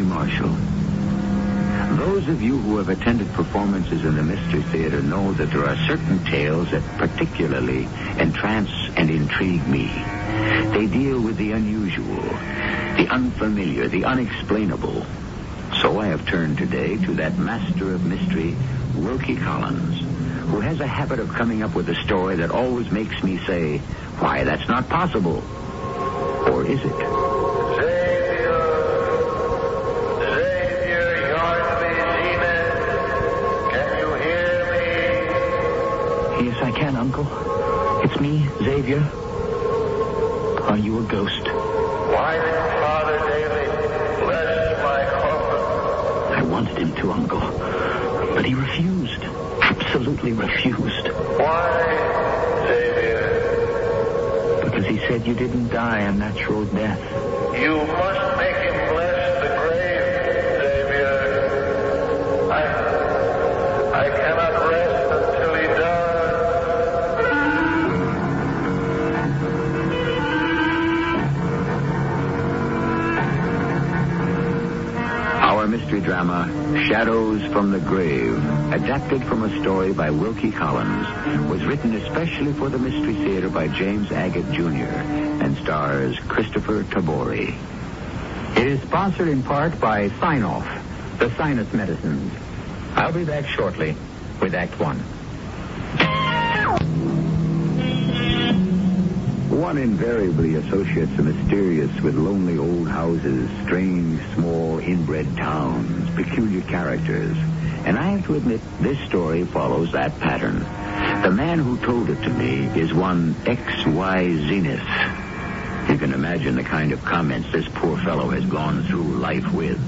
Marshall. Those of you who have attended performances in the Mystery Theater know that there are certain tales that particularly entrance and intrigue me. They deal with the unusual, the unfamiliar, the unexplainable. So I have turned today to that master of mystery, Wilkie Collins, who has a habit of coming up with a story that always makes me say, why, that's not possible. Or is it? Yes, I can, Uncle. It's me, Xavier. Are you a ghost? Why did Father David bless my home? I wanted him to, Uncle. But he refused. Absolutely refused. Why, Xavier? Because he said you didn't die a natural death. You must mystery drama, Shadows from the Grave, adapted from a story by Wilkie Collins, was written especially for the Mystery Theater by James Agate Jr. and stars Kristoffer Tabori. It is sponsored in part by Sine-Off, the sinus medicines. I'll be back shortly with Act One. One invariably associates the mysterious with lonely old houses, strange, small, inbred towns, peculiar characters. And I have to admit, this story follows that pattern. The man who told it to me is one X.Y. Zenith. You can imagine the kind of comments this poor fellow has gone through life with.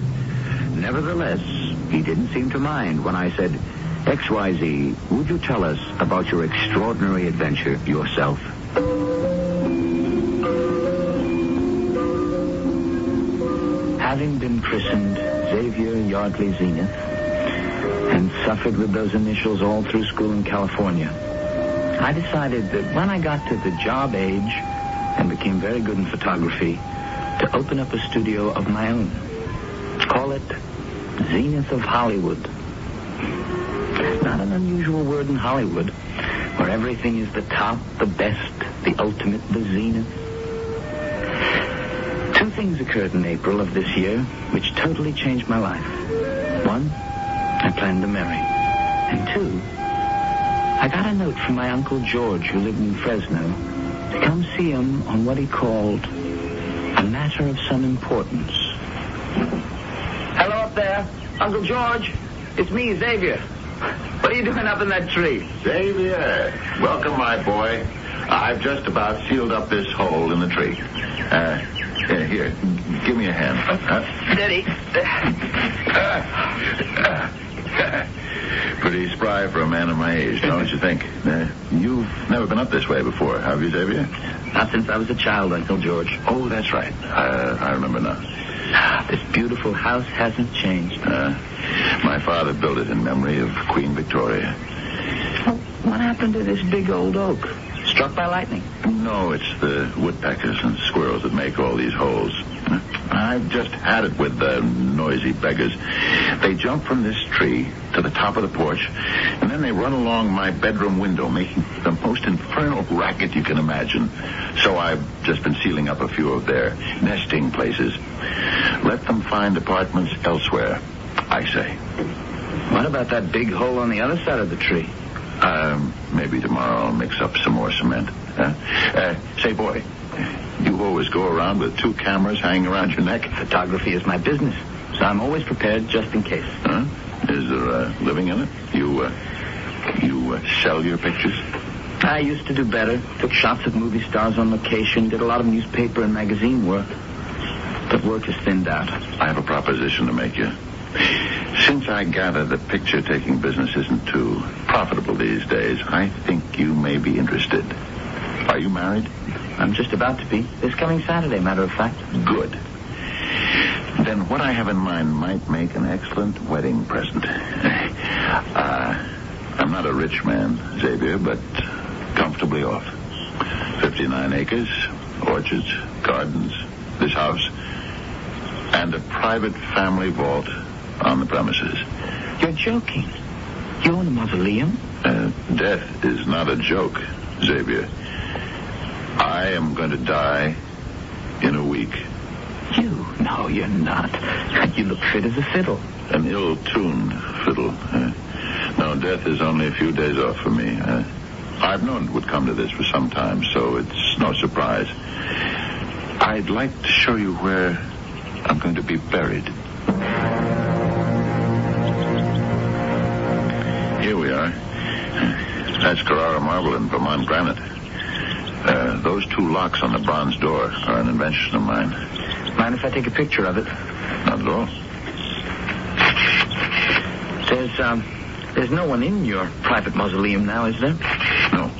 Nevertheless, he didn't seem to mind when I said, XYZ, would you tell us about your extraordinary adventure yourself? Having been christened Xavier Yardley Zenith and suffered with those initials all through school in California, I decided that when I got to the job age and became very good in photography, to open up a studio of my own. Call it Zenith of Hollywood. Not an unusual word in Hollywood, where everything is the top, the best, the ultimate, the zenith. Two things occurred in April of this year which totally changed my life. One, I planned to marry. And two, I got a note from my Uncle George, who lived in Fresno, to come see him on what he called a matter of some importance. Hello up there. Uncle George. It's me, Xavier. What are you doing up in that tree? Xavier, welcome, my boy. I've just about sealed up this hole in the tree. Uh, here, here, give me a hand. Uh, Steady. Pretty spry for a man of my age, don't you think? Uh, you've never been up this way before, have you, Xavier? Not since I was a child, Uncle George. Oh, that's right. Uh, I remember now. This beautiful house hasn't changed. Uh, my father built it in memory of Queen Victoria. Well, what happened to this big old oak? Struck by lightning. No, it's the woodpeckers and squirrels that make all these holes. I've just had it with the noisy beggars. They jump from this tree to the top of the porch, and then they run along my bedroom window, making the most infernal racket you can imagine. So I've just been sealing up a few of their nesting places. Let them find apartments elsewhere, I say. What about that big hole on the other side of the tree? Um, maybe tomorrow I'll mix up some more cement. Huh? Uh, say, boy, you always go around with two cameras hanging around your neck? Photography is my business, so I'm always prepared just in case. Huh? Is there a living in it? You, uh, you uh, sell your pictures? I used to do better. Took shots of movie stars on location, did a lot of newspaper and magazine work. But work has thinned out. I have a proposition to make you. Since I gather the picture taking business isn't too profitable these days, I think you may be interested. Are you married? I'm just about to be. This coming Saturday, matter of fact. Good. Then what I have in mind might make an excellent wedding present. Uh, I'm not a rich man, Xavier, but comfortably off. 59 acres, orchards, gardens, this house, and a private family vault on the premises. You're joking. You own a mausoleum? Uh, death is not a joke, Xavier. I am going to die in a week. You? No, you're not. You look fit as a fiddle. An ill-tuned fiddle. Uh, no, death is only a few days off for me. Uh, I've known it would come to this for some time, so it's no surprise. I'd like to show you where I'm going to be buried. Are. That's Carrara marble and Vermont granite. Uh, those two locks on the bronze door are an invention of mine. Mind if I take a picture of it? Not at all. There's, um, there's no one in your private mausoleum now, is there? No.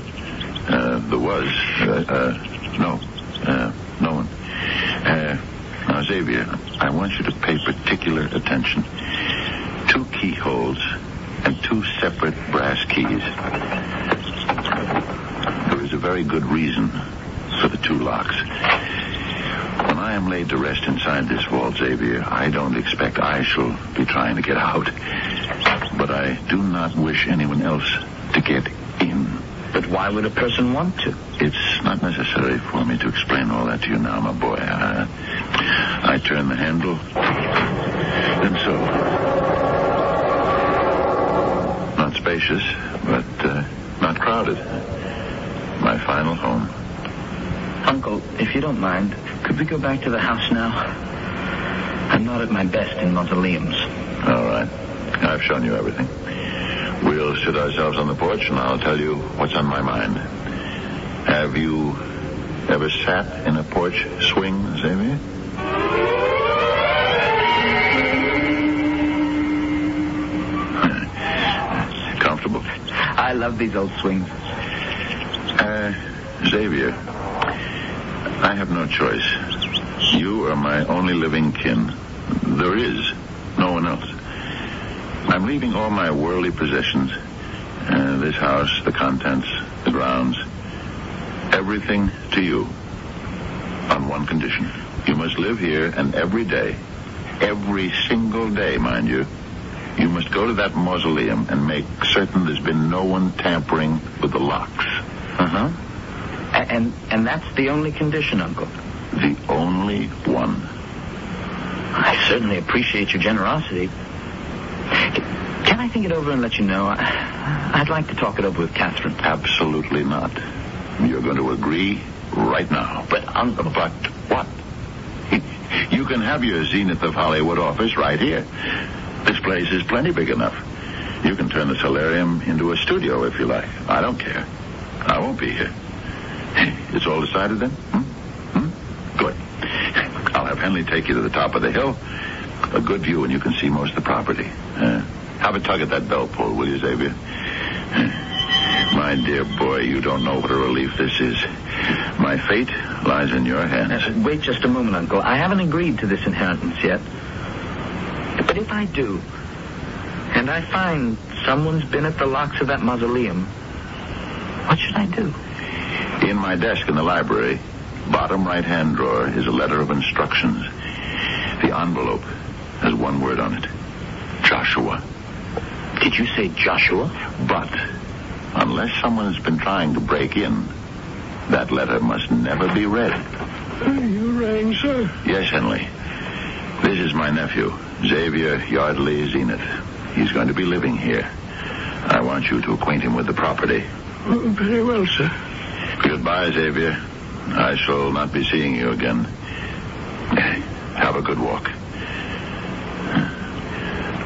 Uh, there was. Uh, uh, no. Uh, no one. Uh, now, Xavier, I want you to pay particular attention. Two keyholes and two separate brass keys. There is a very good reason for the two locks. When I am laid to rest inside this vault, Xavier, I don't expect I shall be trying to get out. But I do not wish anyone else to get in. But why would a person want to? It's not necessary for me to explain all that to you now, my boy. I, I turn the handle, and so. Not spacious, but uh, not crowded. My final home. Uncle, if you don't mind, could we go back to the house now? I'm not at my best in mausoleums. All right. I've shown you everything. We'll sit ourselves on the porch, and I'll tell you what's on my mind. Have you ever sat in a porch swing, Xavier? Love these old swings. Uh, Xavier, I have no choice. You are my only living kin. There is no one else. I'm leaving all my worldly possessions, uh, this house, the contents, the grounds, everything to you on one condition. You must live here, and every day, every single day, mind you, you must go to that mausoleum and make certain there's been no one tampering with the locks. Uh-huh. And and that's the only condition, Uncle. The only one. I certainly appreciate your generosity. Can I think it over and let you know? I'd like to talk it over with Catherine. Absolutely not. You're going to agree right now. But, Uncle... But what? You can have your Zenith of Hollywood office right here. This place is plenty big enough. You can turn the solarium into a studio if you like. I don't care. I won't be here. It's all decided then? Hmm? Hmm? Good. I'll have Henley take you to the top of the hill. A good view, and you can see most of the property. Uh, have a tug at that bell pull, will you, Xavier? My dear boy, you don't know what a relief this is. My fate lies in your hands. Wait just a moment, Uncle. I haven't agreed to this inheritance yet. But if I do, and I find someone's been at the locks of that mausoleum, what should I do? In my desk in the library, bottom right hand drawer, is a letter of instructions. The envelope has one word on it Joshua. Did you say Joshua? But unless someone has been trying to break in, that letter must never be read. You rang, sir? Yes, Henley. This is my nephew, Xavier Yardley Zenith. He's going to be living here. I want you to acquaint him with the property. Oh, very well, sir. Goodbye, Xavier. I shall not be seeing you again. Have a good walk.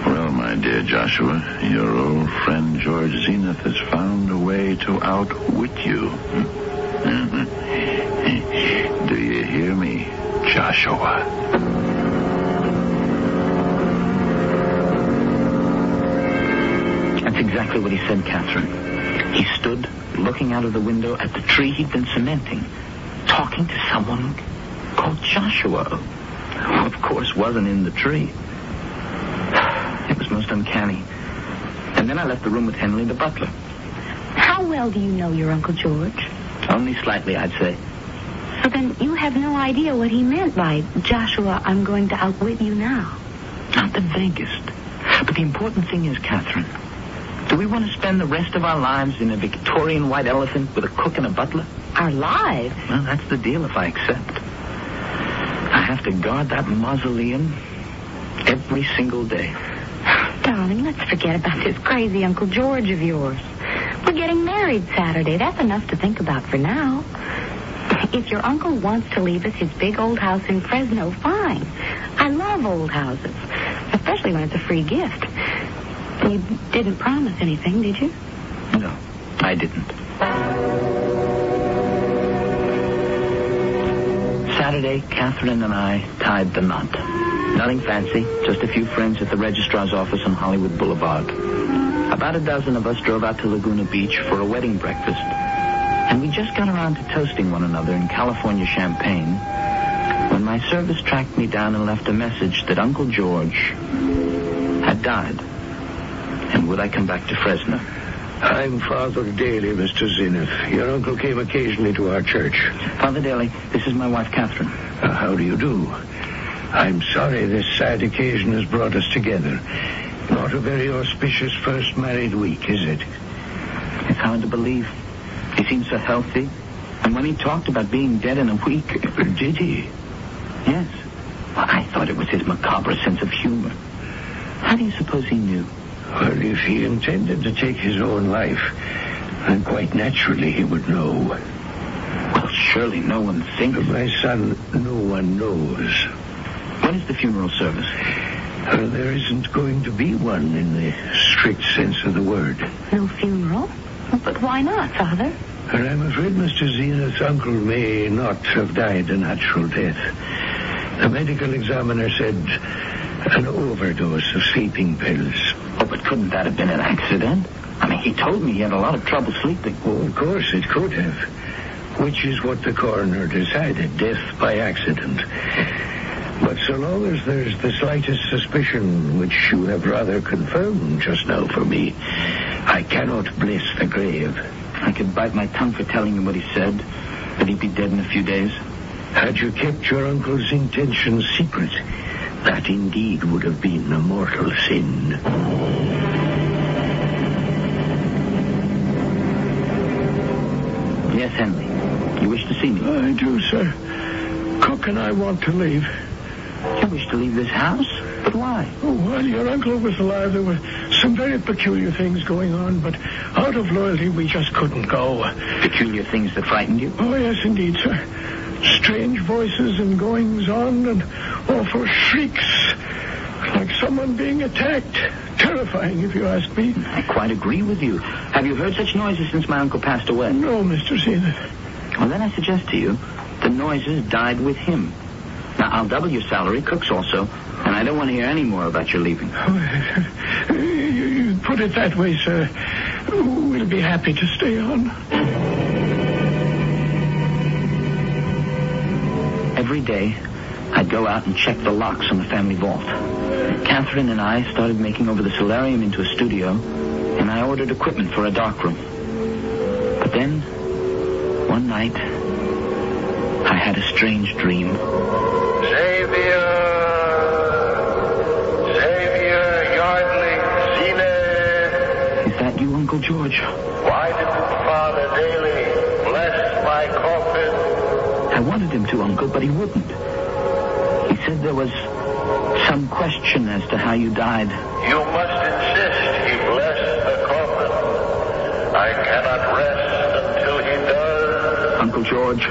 Well, my dear Joshua, your old friend George Zenith has found a way to outwit you. Do you hear me, Joshua? That's exactly what he said, Catherine. He stood looking out of the window at the tree he'd been cementing, talking to someone called Joshua. Who, of course, wasn't in the tree. It was most uncanny. And then I left the room with Henley, the butler. How well do you know your Uncle George? Only slightly, I'd say. So then you have no idea what he meant by, Joshua, I'm going to outwit you now. Not the vaguest. But the important thing is, Catherine, do we want to spend the rest of our lives in a Victorian white elephant with a cook and a butler? Our lives? Well, that's the deal if I accept. I have to guard that mausoleum every single day. Darling, let's forget about this crazy Uncle George of yours. We're getting married Saturday. That's enough to think about for now. If your uncle wants to leave us his big old house in Fresno, fine. I love old houses, especially when it's a free gift. You didn't promise anything, did you? No, I didn't. Saturday, Catherine and I tied the knot. Nothing fancy, just a few friends at the registrar's office on Hollywood Boulevard. About a dozen of us drove out to Laguna Beach for a wedding breakfast. And we just got around to toasting one another in California champagne when my service tracked me down and left a message that Uncle George had died. And would I come back to Fresno? I'm Father Daly, Mr. Zenith. Your uncle came occasionally to our church. Father Daly, this is my wife, Catherine. Uh, how do you do? I'm sorry this sad occasion has brought us together. Not a very auspicious first married week, is it? It's hard to believe. He seemed so healthy. And when he talked about being dead in a week... Did he? Yes. Well, I thought it was his macabre sense of humor. How do you suppose he knew? Well, if he intended to take his own life, then quite naturally he would know. Well, surely no one thinks... My son, no one knows. When is the funeral service? Well, there isn't going to be one in the strict sense of the word. No funeral? But why not, Father? And I'm afraid Mr. Zenith's uncle may not have died a natural death. The medical examiner said an overdose of sleeping pills. But couldn't that have been an accident? I mean, he told me he had a lot of trouble sleeping. Oh, of course it could have. Which is what the coroner decided, death by accident. But so long as there's the slightest suspicion, which you have rather confirmed just now for me, I cannot bless the grave. I could bite my tongue for telling him what he said, that he'd be dead in a few days. Had you kept your uncle's intentions secret, that indeed would have been a mortal sin. Yes, Henley. You wish to see me? I do, sir. Cook and I want to leave. You wish to leave this house? But why? Oh, while your uncle was alive, there were some very peculiar things going on, but out of loyalty, we just couldn't go. Peculiar things that frightened you? Oh, yes, indeed, sir. Strange voices and goings on and awful shrieks. Like someone being attacked. Terrifying, if you ask me. I quite agree with you. Have you heard such noises since my uncle passed away? No, Mr. Zenith. Well, then I suggest to you the noises died with him. Now, I'll double your salary, cooks also, and I don't want to hear any more about your leaving. Oh, you, you put it that way, sir. We'll be happy to stay on. Every day, I'd go out and check the locks on the family vault. Catherine and I started making over the solarium into a studio, and I ordered equipment for a darkroom. But then, one night, I had a strange dream. Xavier! Xavier Yardley Zenith! Is that you, Uncle George? Why didn't Father Daly bless my coffin? I wanted him to, Uncle, but he wouldn't. He said there was some question as to how you died. You must insist he bless the coffin. I cannot rest until he does. Uncle George,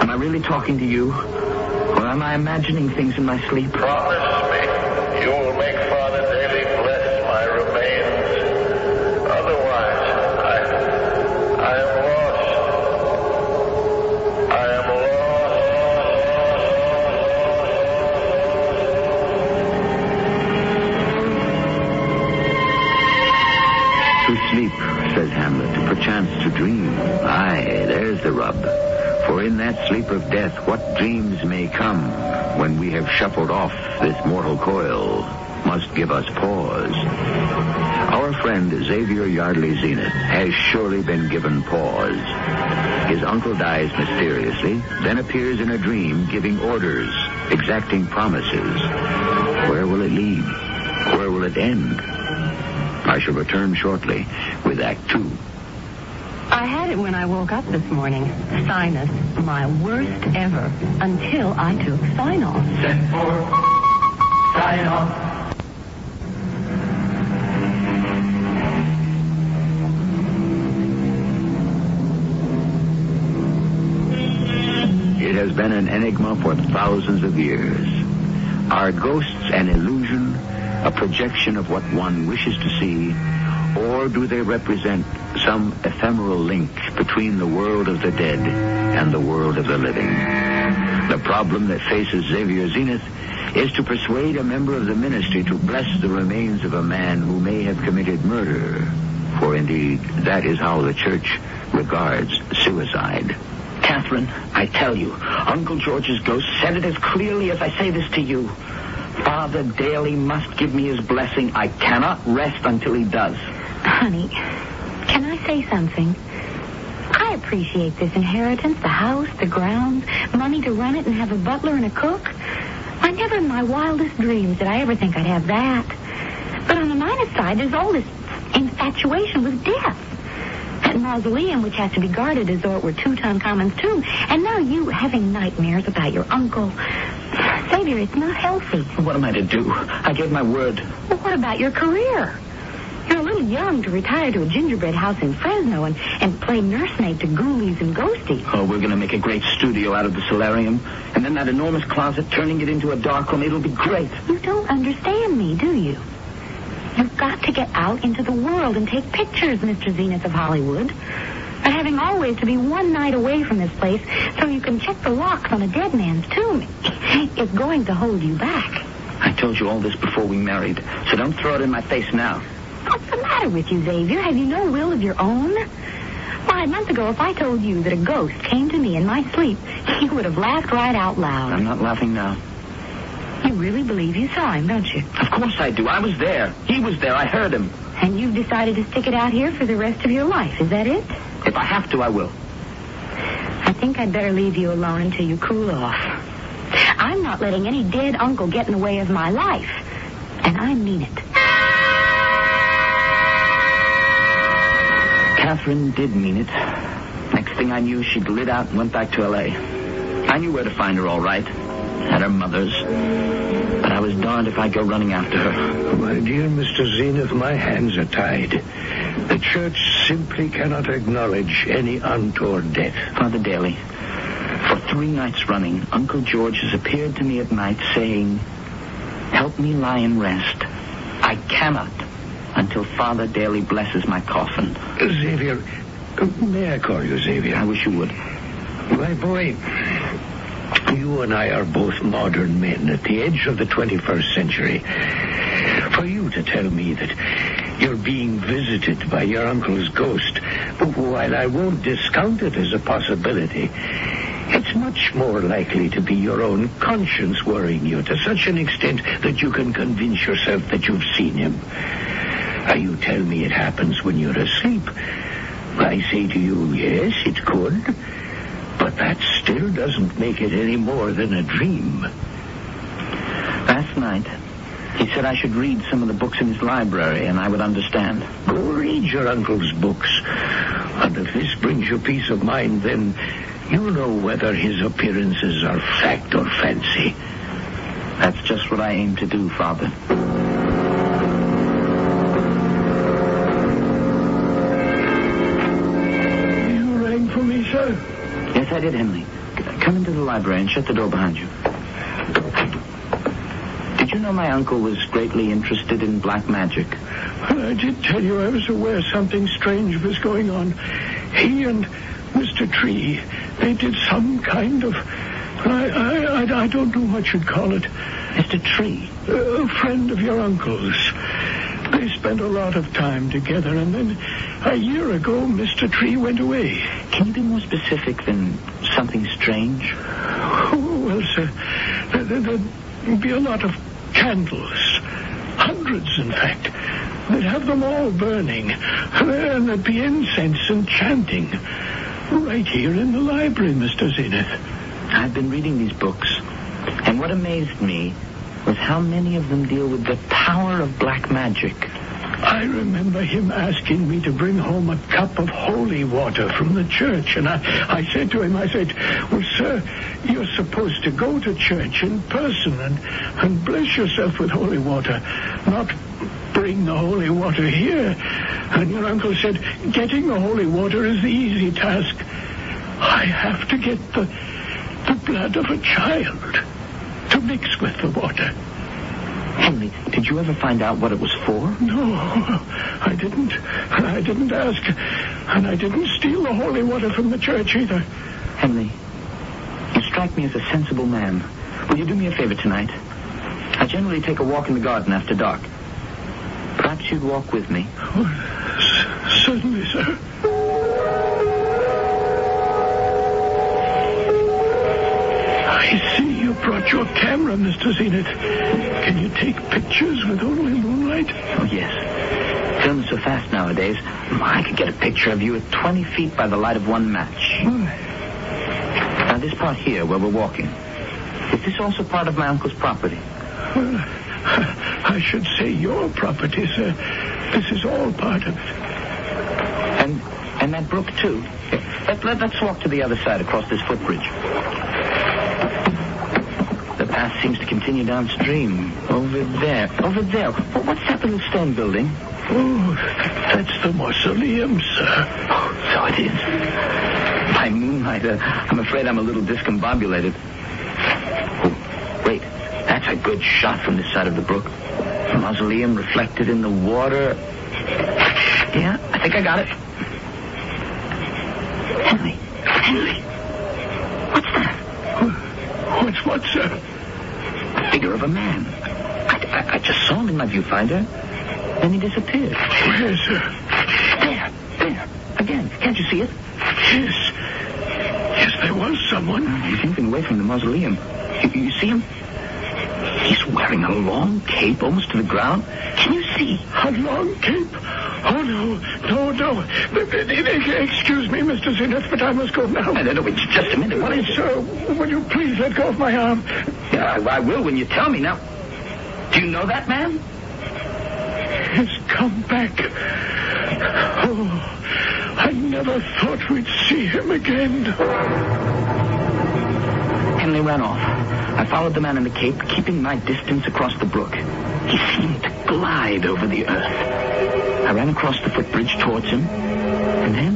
am I really talking to you? Or am I imagining things in my sleep? Promise me you will make Father rub. For in that sleep of death, what dreams may come when we have shuffled off this mortal coil? must give us pause. Our friend Xavier Yardley Zenith has surely been given pause. His uncle dies mysteriously, then appears in a dream giving orders, exacting promises. Where will it lead? Where will it end? I shall return shortly with Act Two. I had it when I woke up this morning. Sinus, my worst ever, until I took Sine-Off. Set for Sine-Off. It has been an enigma for thousands of years. Are ghosts an illusion, a projection of what one wishes to see, or do they represent some ephemeral link between the world of the dead and the world of the living? The problem that faces Xavier Zenith is to persuade a member of the ministry to bless the remains of a man who may have committed murder. For indeed, that is how the church regards suicide. Catherine, I tell you, Uncle George's ghost said it as clearly as I say this to you. Father Daly must give me his blessing. I cannot rest until he does. Honey, can I say something? I appreciate this inheritance, the house, the grounds, money to run it and have a butler and a cook. I never in my wildest dreams did I ever think I'd have that. But on the minus side, there's all this infatuation with death. That mausoleum, which has to be guarded as though it were Tutankhamun's tomb. And now you having nightmares about your uncle. Xavier, it's not healthy. What am I to do? I gave my word. Well, what about your career? You're a little young to retire to a gingerbread house in Fresno and, and play nursemaid to ghoulies and ghosties. Oh, we're going to make a great studio out of the solarium. And then that enormous closet, turning it into a darkroom. It'll be great. You don't understand me, do you? You've got to get out into the world and take pictures, Mr. Zenith of Hollywood. But having always to be one night away from this place so you can check the locks on a dead man's tomb is going to hold you back. I told you all this before we married, so don't throw it in my face now. What's the matter with you, Xavier? Have you no will of your own? Why, a month ago, if I told you that a ghost came to me in my sleep, you would have laughed right out loud. I'm not laughing now. You really believe you saw him, don't you? Of course I do. I was there. He was there. I heard him. And you've decided to stick it out here for the rest of your life. Is that it? If I have to, I will. I think I'd better leave you alone until you cool off. I'm not letting any dead uncle get in the way of my life. And I mean it. Catherine did mean it. Next thing I knew, she'd lit out and went back to L.A. I knew where to find her all right. At her mother's. But I was darned if I'd go running after her. My dear Mr. Zenith, my hands are tied. The church simply cannot acknowledge any untoward death. Father Daly, for three nights running, Uncle George has appeared to me at night saying, Help me lie and rest. I cannot until Father Daly blesses my coffin. Xavier, may I call you Xavier? I wish you would. My boy, you and I are both modern men at the edge of the 21st century. For you to tell me that you're being visited by your uncle's ghost, while I won't discount it as a possibility, it's much more likely to be your own conscience worrying you to such an extent that you can convince yourself that you've seen him. You tell me it happens when you're asleep. I say to you, yes, it could. But that still doesn't make it any more than a dream. Last night, he said I should read some of the books in his library and I would understand. Go read your uncle's books. And if this brings you peace of mind, then you'll know whether his appearances are fact or fancy. That's just what I aim to do, Father. Yes, I did, Henley. Come into the library and shut the door behind you. Did you know my uncle was greatly interested in black magic? I did tell you I was aware something strange was going on. He and Mr. Tree, they did some kind of. I, I, I, I don't know what you'd call it. Mr. Tree? A friend of your uncle's. They spent a lot of time together, and then a year ago, Mr. Tree went away. Can you be more specific than something strange? Oh, well, sir, there, there, there'd be a lot of candles, hundreds, in fact. They'd have them all burning, and there'd be incense and chanting. Right here in the library, Mr. Zenith. I've been reading these books, and what amazed me was how many of them deal with the power of black magic. I remember him asking me to bring home a cup of holy water from the church, and I, I said to him, I said, well, sir, you're supposed to go to church in person and, and bless yourself with holy water, not bring the holy water here. And your uncle said, getting the holy water is the easy task. I have to get the, the blood of a child to mix with the water. Henley, did you ever find out what it was for? No, I didn't. I didn't ask. And I didn't steal the holy water from the church either. Henley, you strike me as a sensible man. Will you do me a favor tonight? I generally take a walk in the garden after dark. Perhaps you'd walk with me. Oh, s- certainly, sir. I see you brought your camera, Mr. Zenith. Can you take pictures with only moonlight? Oh, yes. Films are fast nowadays. I could get a picture of you at 20 feet by the light of one match. Now, this part here where we're walking, is this also part of my uncle's property? Well, I should say your property, sir. This is all part of it. And and that brook, too. Let, let, us walk to the other side across this footbridge. The path seems to continue downstream. Over there. Over there. What's that little stone building? Oh, that's the mausoleum, sir. Oh, so it is. By moonlight, uh, I'm afraid I'm a little discombobulated. Oh, wait. That's a good shot from this side of the brook. The mausoleum reflected in the water. Yeah, I think I got it. Henley. Henley. What's that? What's what, sir? Figure of a man. I, I, I just saw him in my viewfinder. Then he disappeared. Where, sir? There, there. Again. Can't you see it? Yes. Yes, there was someone. Ah, he's moving away from the mausoleum. You, you see him? He's wearing a long cape almost to the ground. Can you see? A long cape. Oh, no. No, no. Excuse me, Mr. Zenith, but I must go now. I don't know. Wait, just a minute. What is it? Sir, will you please let go of my arm? Yeah, I, I will when you tell me. Now, do you know that man? He's come back. Oh, I never thought we'd see him again. Henley ran off. I followed the man in the cape, keeping my distance across the brook. He seemed to glide over the earth. I ran across the footbridge towards him, and then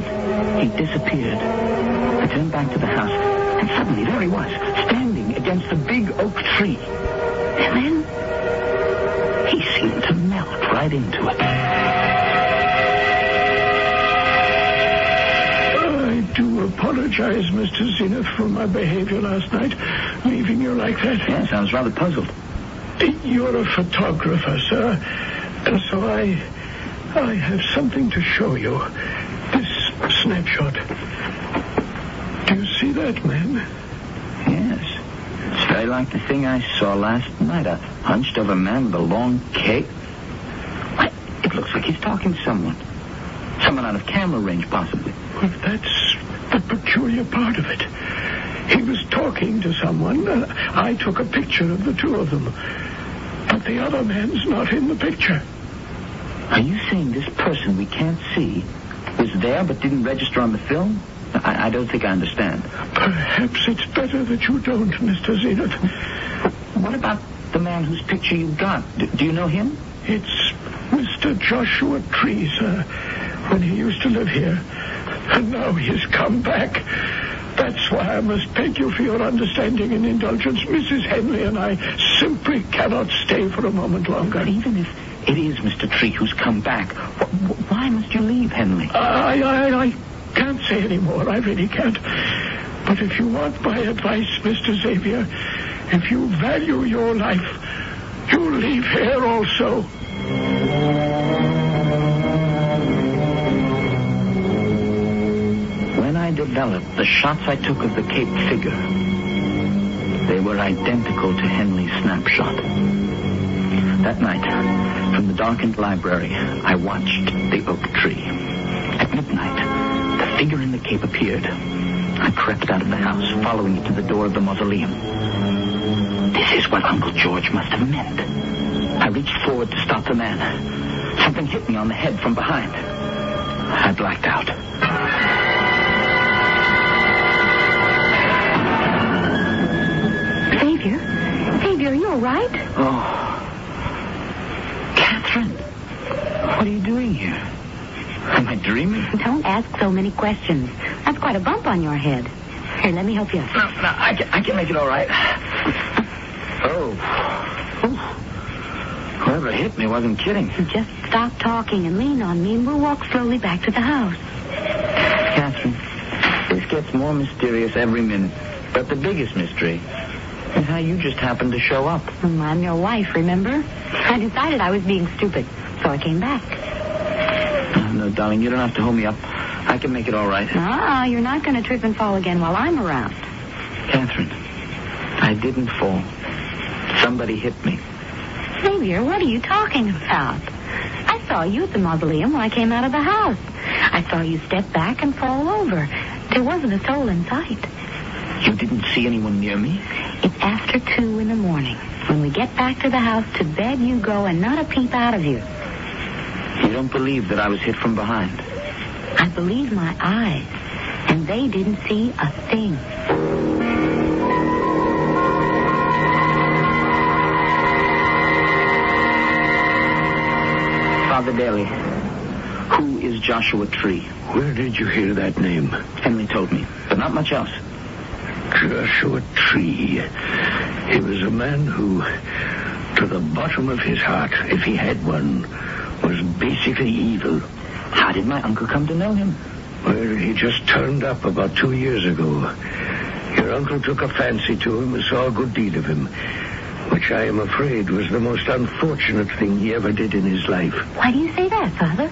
he disappeared. I turned back to the house, and suddenly there he was, standing against a big oak tree. And then he seemed to melt right into it. I do apologize, Mr. Zenith, for my behavior last night, leaving you like that. Yes, I was rather puzzled. You're a photographer, sir, and so I, I have something to show you. This snapshot. Do you see that man? Yes. It's very like the thing I saw last night. A hunched over man with a long cape. Why, It looks like he's talking to someone. Someone out of camera range, possibly. Well, that's the peculiar part of it. He was talking to someone. and I took a picture of the two of them. But the other man's not in the picture. Are you saying this person we can't see was there but didn't register on the film? I, I don't think I understand. Perhaps it's better that you don't, Mr. Zenith. What about the man whose picture you got? D- do you know him? It's Mr. Joshua Tree, sir, when he used to live here. And now he's come back. That's why I must beg you for your understanding and indulgence. Mrs. Henley and I simply cannot stay for a moment longer. But even if it is Mr. Tree who's come back, wh- wh- why must you leave, Henley? I, I, I can't say any more. I really can't. But if you want my advice, Mr. Xavier, if you value your life, you leave here also. When I developed the shots I took of the Cape figure, they were identical to Henley's snapshot. That night, from the darkened library, I watched the oak tree. At midnight, the figure in the cape appeared. I crept out of the house, following it to the door of the mausoleum. This is what Uncle George must have meant. I reached forward to stop the man. Something hit me on the head from behind. I blacked out. Xavier? Xavier, are you all right? Oh. Catherine, what are you doing here? Am I dreaming? Don't ask so many questions. That's quite a bump on your head. Here, let me help you. No, no, I can, I can make it all right. Oh. Ooh. Whoever hit me wasn't kidding. Just stop talking and lean on me, and we'll walk slowly back to the house. Catherine, this gets more mysterious every minute. But the biggest mystery is how you just happened to show up. I'm your wife, remember? I decided I was being stupid, so I came back. Darling, you don't have to hold me up. I can make it all right. Ah, you're not going to trip and fall again while I'm around. Catherine, I didn't fall. Somebody hit me. Xavier, what are you talking about? I saw you at the mausoleum when I came out of the house. I saw you step back and fall over. There wasn't a soul in sight. You didn't see anyone near me? It's after two in the morning. When we get back to the house, to bed you go and not a peep out of you. You don't believe that I was hit from behind? I believe my eyes, and they didn't see a thing. Father Daly, who is Joshua Tree? Where did you hear that name? Henley told me, but not much else. Joshua Tree. He was a man who, to the bottom of his heart, if he had one, was basically evil. How did my uncle come to know him? Well, he just turned up about two years ago. Your uncle took a fancy to him and saw a good deal of him, which I am afraid was the most unfortunate thing he ever did in his life. Why do you say that, Father?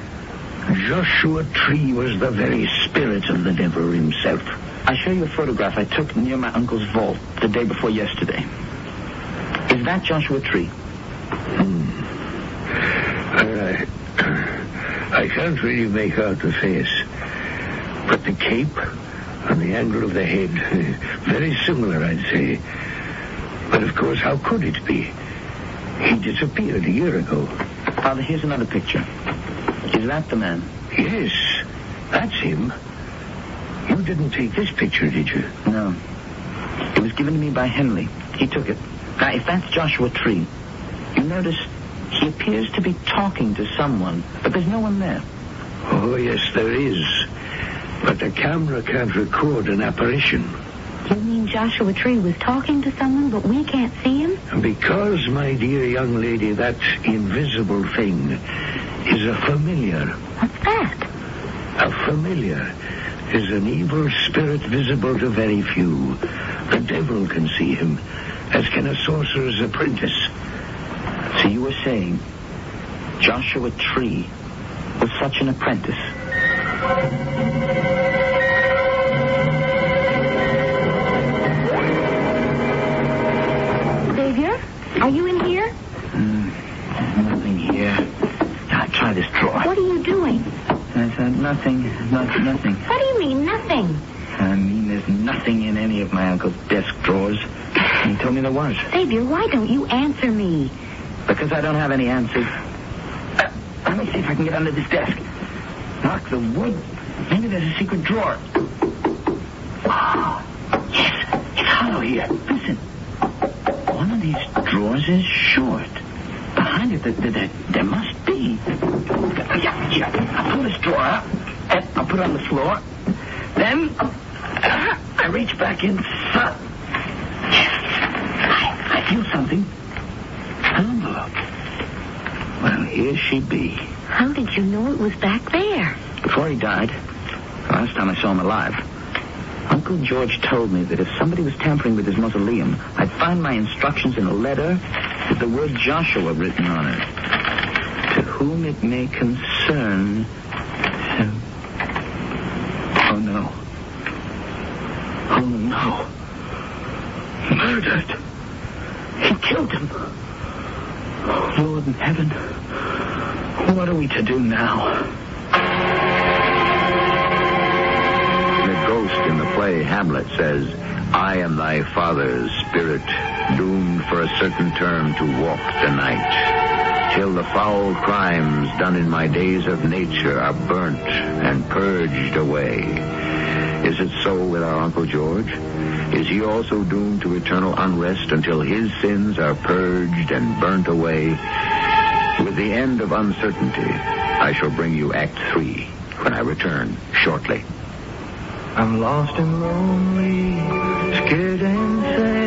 Joshua Tree was the very spirit of the devil himself. I show you a photograph I took near my uncle's vault the day before yesterday. Is that Joshua Tree? Hmm. I, I can't really make out the face, but the cape and the angle of the head, very similar, I'd say. But of course, how could it be? He disappeared a year ago. Father, here's another picture. Is that the man? Yes, that's him. You didn't take this picture, did you? No. It was given to me by Henley. He took it. Now, if that's Joshua Tree, you notice he appears to be talking to someone, but there's no one there. Oh, yes, there is. But the camera can't record an apparition. You mean Joshua Tree was talking to someone, but we can't see him? Because, my dear young lady, that invisible thing is a familiar. What's that? A familiar is an evil spirit visible to very few. The devil can see him, as can a sorcerer's apprentice. So you were saying Joshua Tree was such an apprentice? Xavier, are you in here? Hmm, nothing here. Now, try this drawer. What are you doing? I said nothing, not, nothing. What do you mean, nothing? I mean, there's nothing in any of my uncle's desk drawers. He told me there was. Xavier, why don't you answer me? Because I don't have any answers. Uh, let me see if I can get under this desk. Knock the wood. Maybe there's a secret drawer. Oh, yes, it's hollow here. Listen. One of these drawers is short. Behind it, there, there, there must be. Yeah, yeah. I'll pull this drawer up. and I'll put it on the floor. Then, uh, I reach back inside. I, I feel something. An envelope. Well, here she be. How did you know it was back there? Before he died, the last time I saw him alive, Uncle George told me that if somebody was tampering with his mausoleum, I'd find my instructions in a letter with the word Joshua written on it. To whom it may concern. Oh, no. Oh, no. Murdered. He killed him. Oh, Lord in heaven, what are we to do now? The ghost in the play Hamlet says, I am thy father's spirit, doomed for a certain term to walk the night, till the foul crimes done in my days of nature are burnt and purged away. Is it so with our Uncle George? Is he also doomed to eternal unrest until his sins are purged and burnt away? With the end of uncertainty, I shall bring you Act Three when I return shortly. I'm lost and lonely, scared and sad,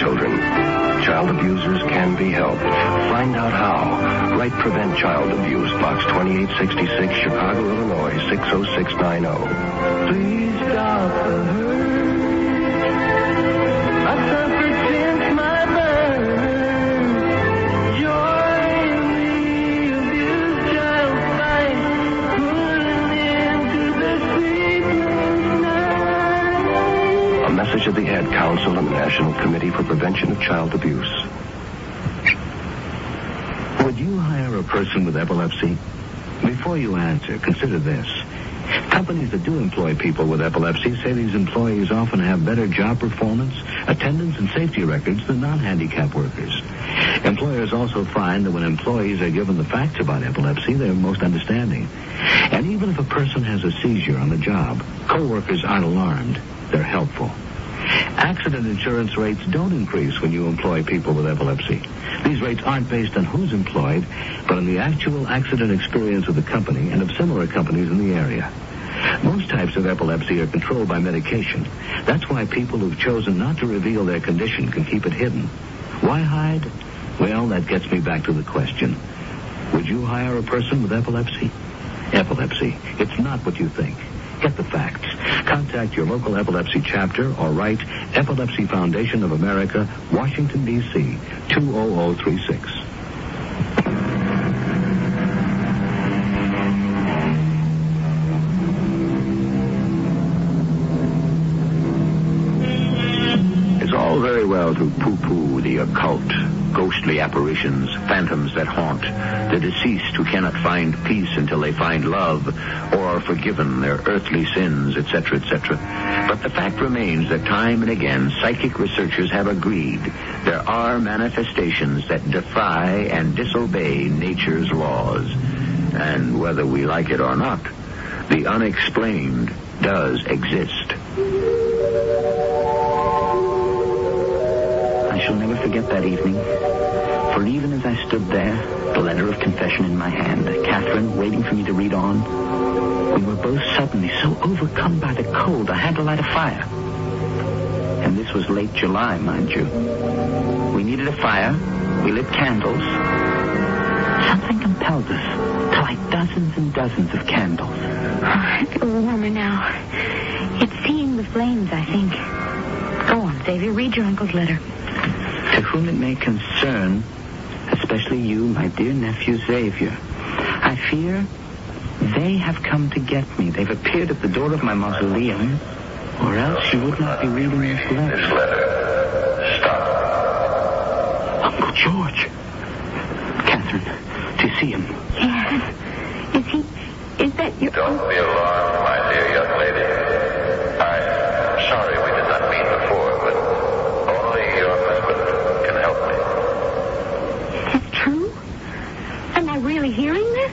children. Child abusers can be helped. Find out how. Write Prevent Child Abuse, Box 2866, Chicago, Illinois, 60690. Please stop the hurt. Of the Ad Council National Committee for Prevention of Child Abuse. Would you hire a person with epilepsy? Before you answer, consider this. Companies that do employ people with epilepsy say these employees often have better job performance, attendance, and safety records than non-handicapped workers. Employers also find that when employees are given the facts about epilepsy, they're most understanding. And even if a person has a seizure on the job, co-workers aren't alarmed. They're helpful. Accident insurance rates don't increase when you employ people with epilepsy. These rates aren't based on who's employed, but on the actual accident experience of the company and of similar companies in the area. Most types of epilepsy are controlled by medication. That's why people who've chosen not to reveal their condition can keep it hidden. Why hide? Well, that gets me back to the question. Would you hire a person with epilepsy? Epilepsy. It's not what you think. Get the facts. Contact your local epilepsy chapter or write Epilepsy Foundation of America, Washington, D.C., 20036. It's all very well to poo-poo the occult, ghostly apparitions, phantoms that haunt, the deceased who cannot find peace until they find love or are forgiven their earthly sins, etc., etc. But the fact remains that time and again psychic researchers have agreed there are manifestations that defy and disobey nature's laws. And whether we like it or not, the unexplained does exist. Shall never forget that evening. For even as I stood there, the letter of confession in my hand, Catherine waiting for me to read on, we were both suddenly so overcome by the cold I had to light a fire. And this was late July, mind you. We needed a fire. We lit candles. Something compelled us to light dozens and dozens of candles. Oh, it's warmer now. It's seeing the flames, I think. Go on, Xavier. Read your uncle's letter. To whom it may concern, especially you, my dear nephew Xavier, I fear they have come to get me. They've appeared at the door of my mausoleum, or else you would not be reading this This letter. letter. Stop. Uncle George. Catherine, do you see him? Yes. Is he... Is that your... Don't be alarmed, my dear young lady. I'm sorry we did not meet before, but only your husband can help me. Is this true? Am I really hearing this?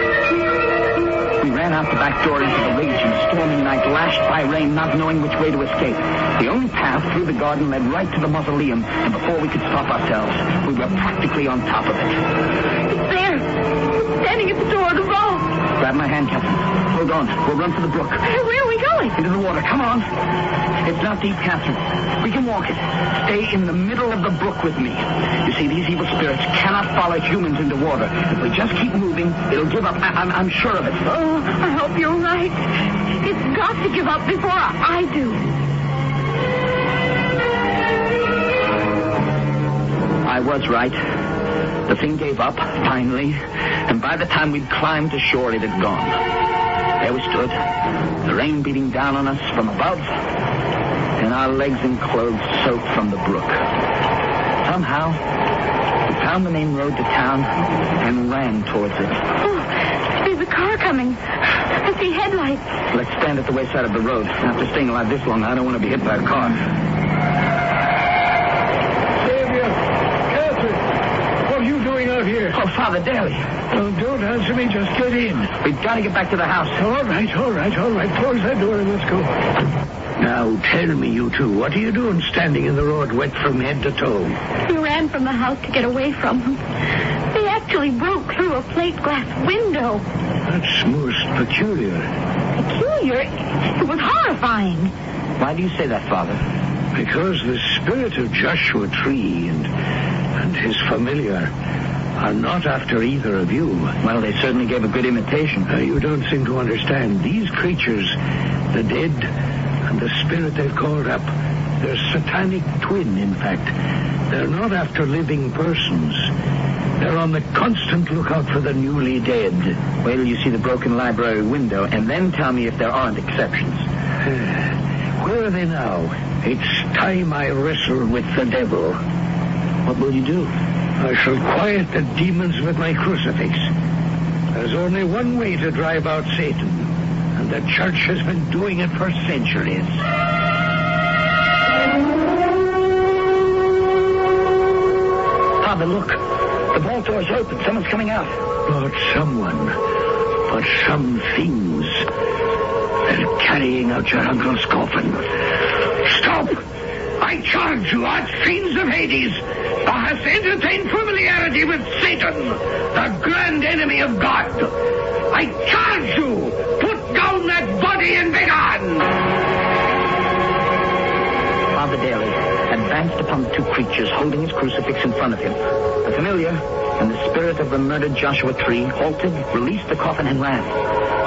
Out the back door into the raging, stormy night, lashed by rain, not knowing which way to escape. The only path through the garden led right to the mausoleum, and before we could stop ourselves, we were practically on top of it. It's there. It's Standing at the door the vault. Grab my hand, Captain. Hold on. We'll run for the brook. Where are we going? Into the water. Come on. It's not deep, Catherine. We can walk it. Stay in the middle of the brook with me. You see, these evil spirits cannot follow humans into water. If we just keep moving, it'll give up. I- I'm, I'm sure of it. Oh, I hope you're right. It's got to give up before I do. I was right. The thing gave up, finally, and by the time we'd climbed to shore, it had gone. There we stood, the rain beating down on us from above, and our legs and clothes soaked from the brook. Somehow, we found the main road to town and ran towards it. Oh, there's a car coming. I see headlights. Let's stand at the wayside of the road. After staying alive this long, I don't want to be hit by a car. Xavier, Catherine, what are you doing out here? Oh, Father Daly, Oh, don't answer me, just get in. we've got to get back to the house. All right, all right, all right. Close that door and let's go. Now, tell me, you two, what are you doing standing in the road wet from head to toe? We ran from the house to get away from them. They actually broke through a plate glass window. That's most peculiar. Peculiar. It was horrifying. Why do you say that, Father? Because the spirit of Joshua Tree and, and his familiar are not after either of you. Well, they certainly gave a good imitation. Uh, you don't seem to understand. These creatures, the dead and the spirit they've called up, they're satanic twin, in fact. They're not after living persons. They're on the constant lookout for the newly dead. Wait till you see the broken library window, and then tell me if there aren't exceptions. Where are they now? It's time I wrestle with the devil. What will you do? I shall quiet the demons with my crucifix. There's only one way to drive out Satan, and the church has been doing it for centuries. Father, look. The vault door's open. Someone's coming out. Not someone, but some things. They're carrying out your uncle's coffin. Stop! I charge you, fiends of Hades! Thou hast entertained familiarity with Satan, the grand enemy of God. I charge you! Put down that body and begone! Father Daly advanced upon the two creatures, holding his crucifix in front of him. The familiar and the spirit of the murdered Joshua Tree halted, released the coffin, and ran.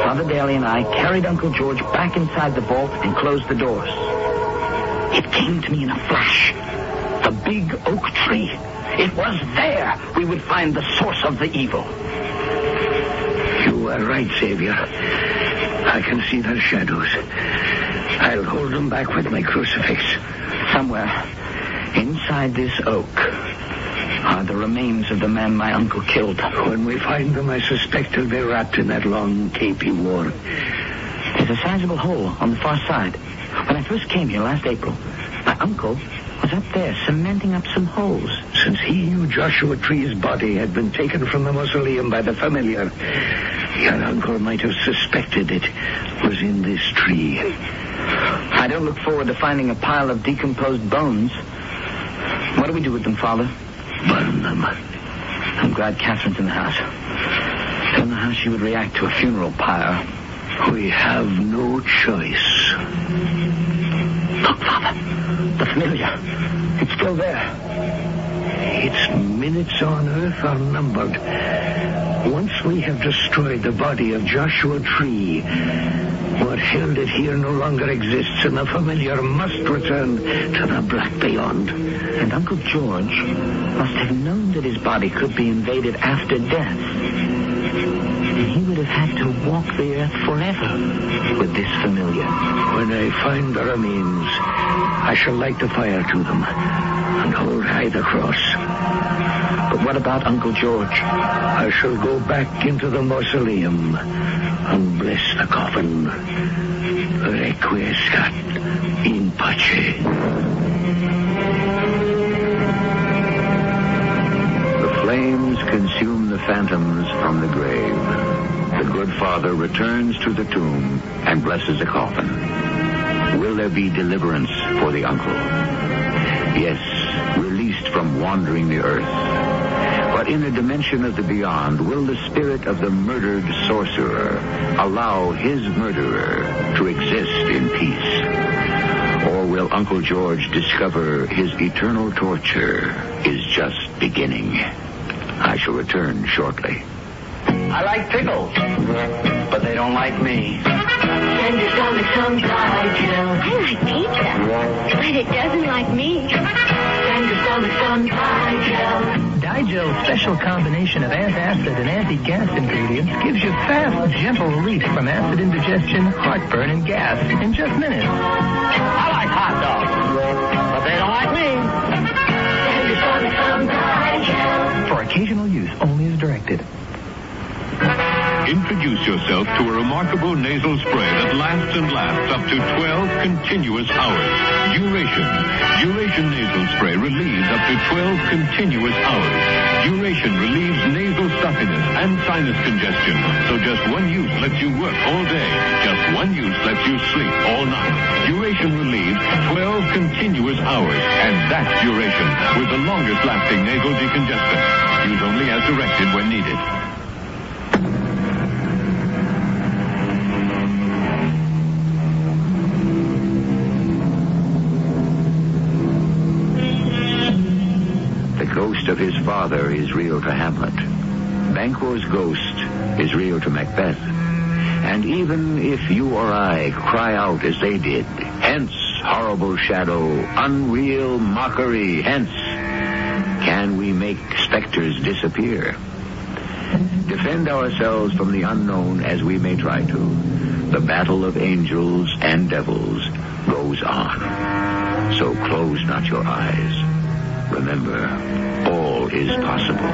Father Daly and I carried Uncle George back inside the vault and closed the doors. It came to me in a flash. The big oak tree. It was there we would find the source of the evil. You are right, Xavier. I can see their shadows. I'll hold them back with my crucifix. Somewhere inside this oak are the remains of the man my uncle killed. When we find them, I suspect they'll be wrapped in that long cape he wore. There's a sizable hole on the far side. When I first came here last April, my uncle was up there cementing up some holes. Since he knew Joshua Tree's body had been taken from the mausoleum by the familiar, your uncle might have suspected it was in this tree. I don't look forward to finding a pile of decomposed bones. What do we do with them, Father? Burn them. I'm glad Catherine's in the house. I Don't know how she would react to a funeral pyre. We have no choice. Look, Father. The familiar. It's still there. Its minutes on earth are numbered. Once we have destroyed the body of Joshua Tree, what held it here no longer exists, and the familiar must return to the black beyond. And Uncle George must have known that his body could be invaded after death. He would have had to walk the earth forever with this familiar. When I find the remains, I shall light the fire to them and hold high the cross. But what about Uncle George? I shall go back into the mausoleum and bless the coffin. Requiescat in pace. The flames consume phantoms from the grave. The good father returns to the tomb and blesses the coffin. Will there be deliverance for the uncle? Yes, released from wandering the earth. But in a dimension of the beyond, will the spirit of the murdered sorcerer allow his murderer to exist in peace? Or will Uncle George discover his eternal torture is just beginning? I shall return shortly. I like pickles, but they don't like me. Send your stomach some Di-Gel. I like pizza, but it doesn't like me. Send your stomach some Di-Gel. Di-Gel's special combination of antacid and anti-gas ingredients gives you fast, gentle relief from acid indigestion, heartburn, and gas in just minutes. I like hot dogs, but they don't like me. Send your stomach some Di-Gel. Occasional use only as directed. Introduce yourself to a remarkable nasal spray that lasts and lasts up to 12 continuous hours. Duration. Duration nasal spray relieves up to 12 continuous hours. Duration relieves nasal stuffiness and sinus congestion. So just one use lets you work all day. Just one use lets you sleep all night. Duration relieves 12 continuous hours. And that's duration with the longest lasting nasal decongestant. Use only as directed when needed. Of his father is real to Hamlet. Banquo's ghost is real to Macbeth. And even if you or I cry out as they did, hence horrible shadow, unreal mockery, hence, Can we make specters disappear? Defend ourselves from the unknown as we may try to. The battle of angels and devils goes on. So close not your eyes. Remember, is possible.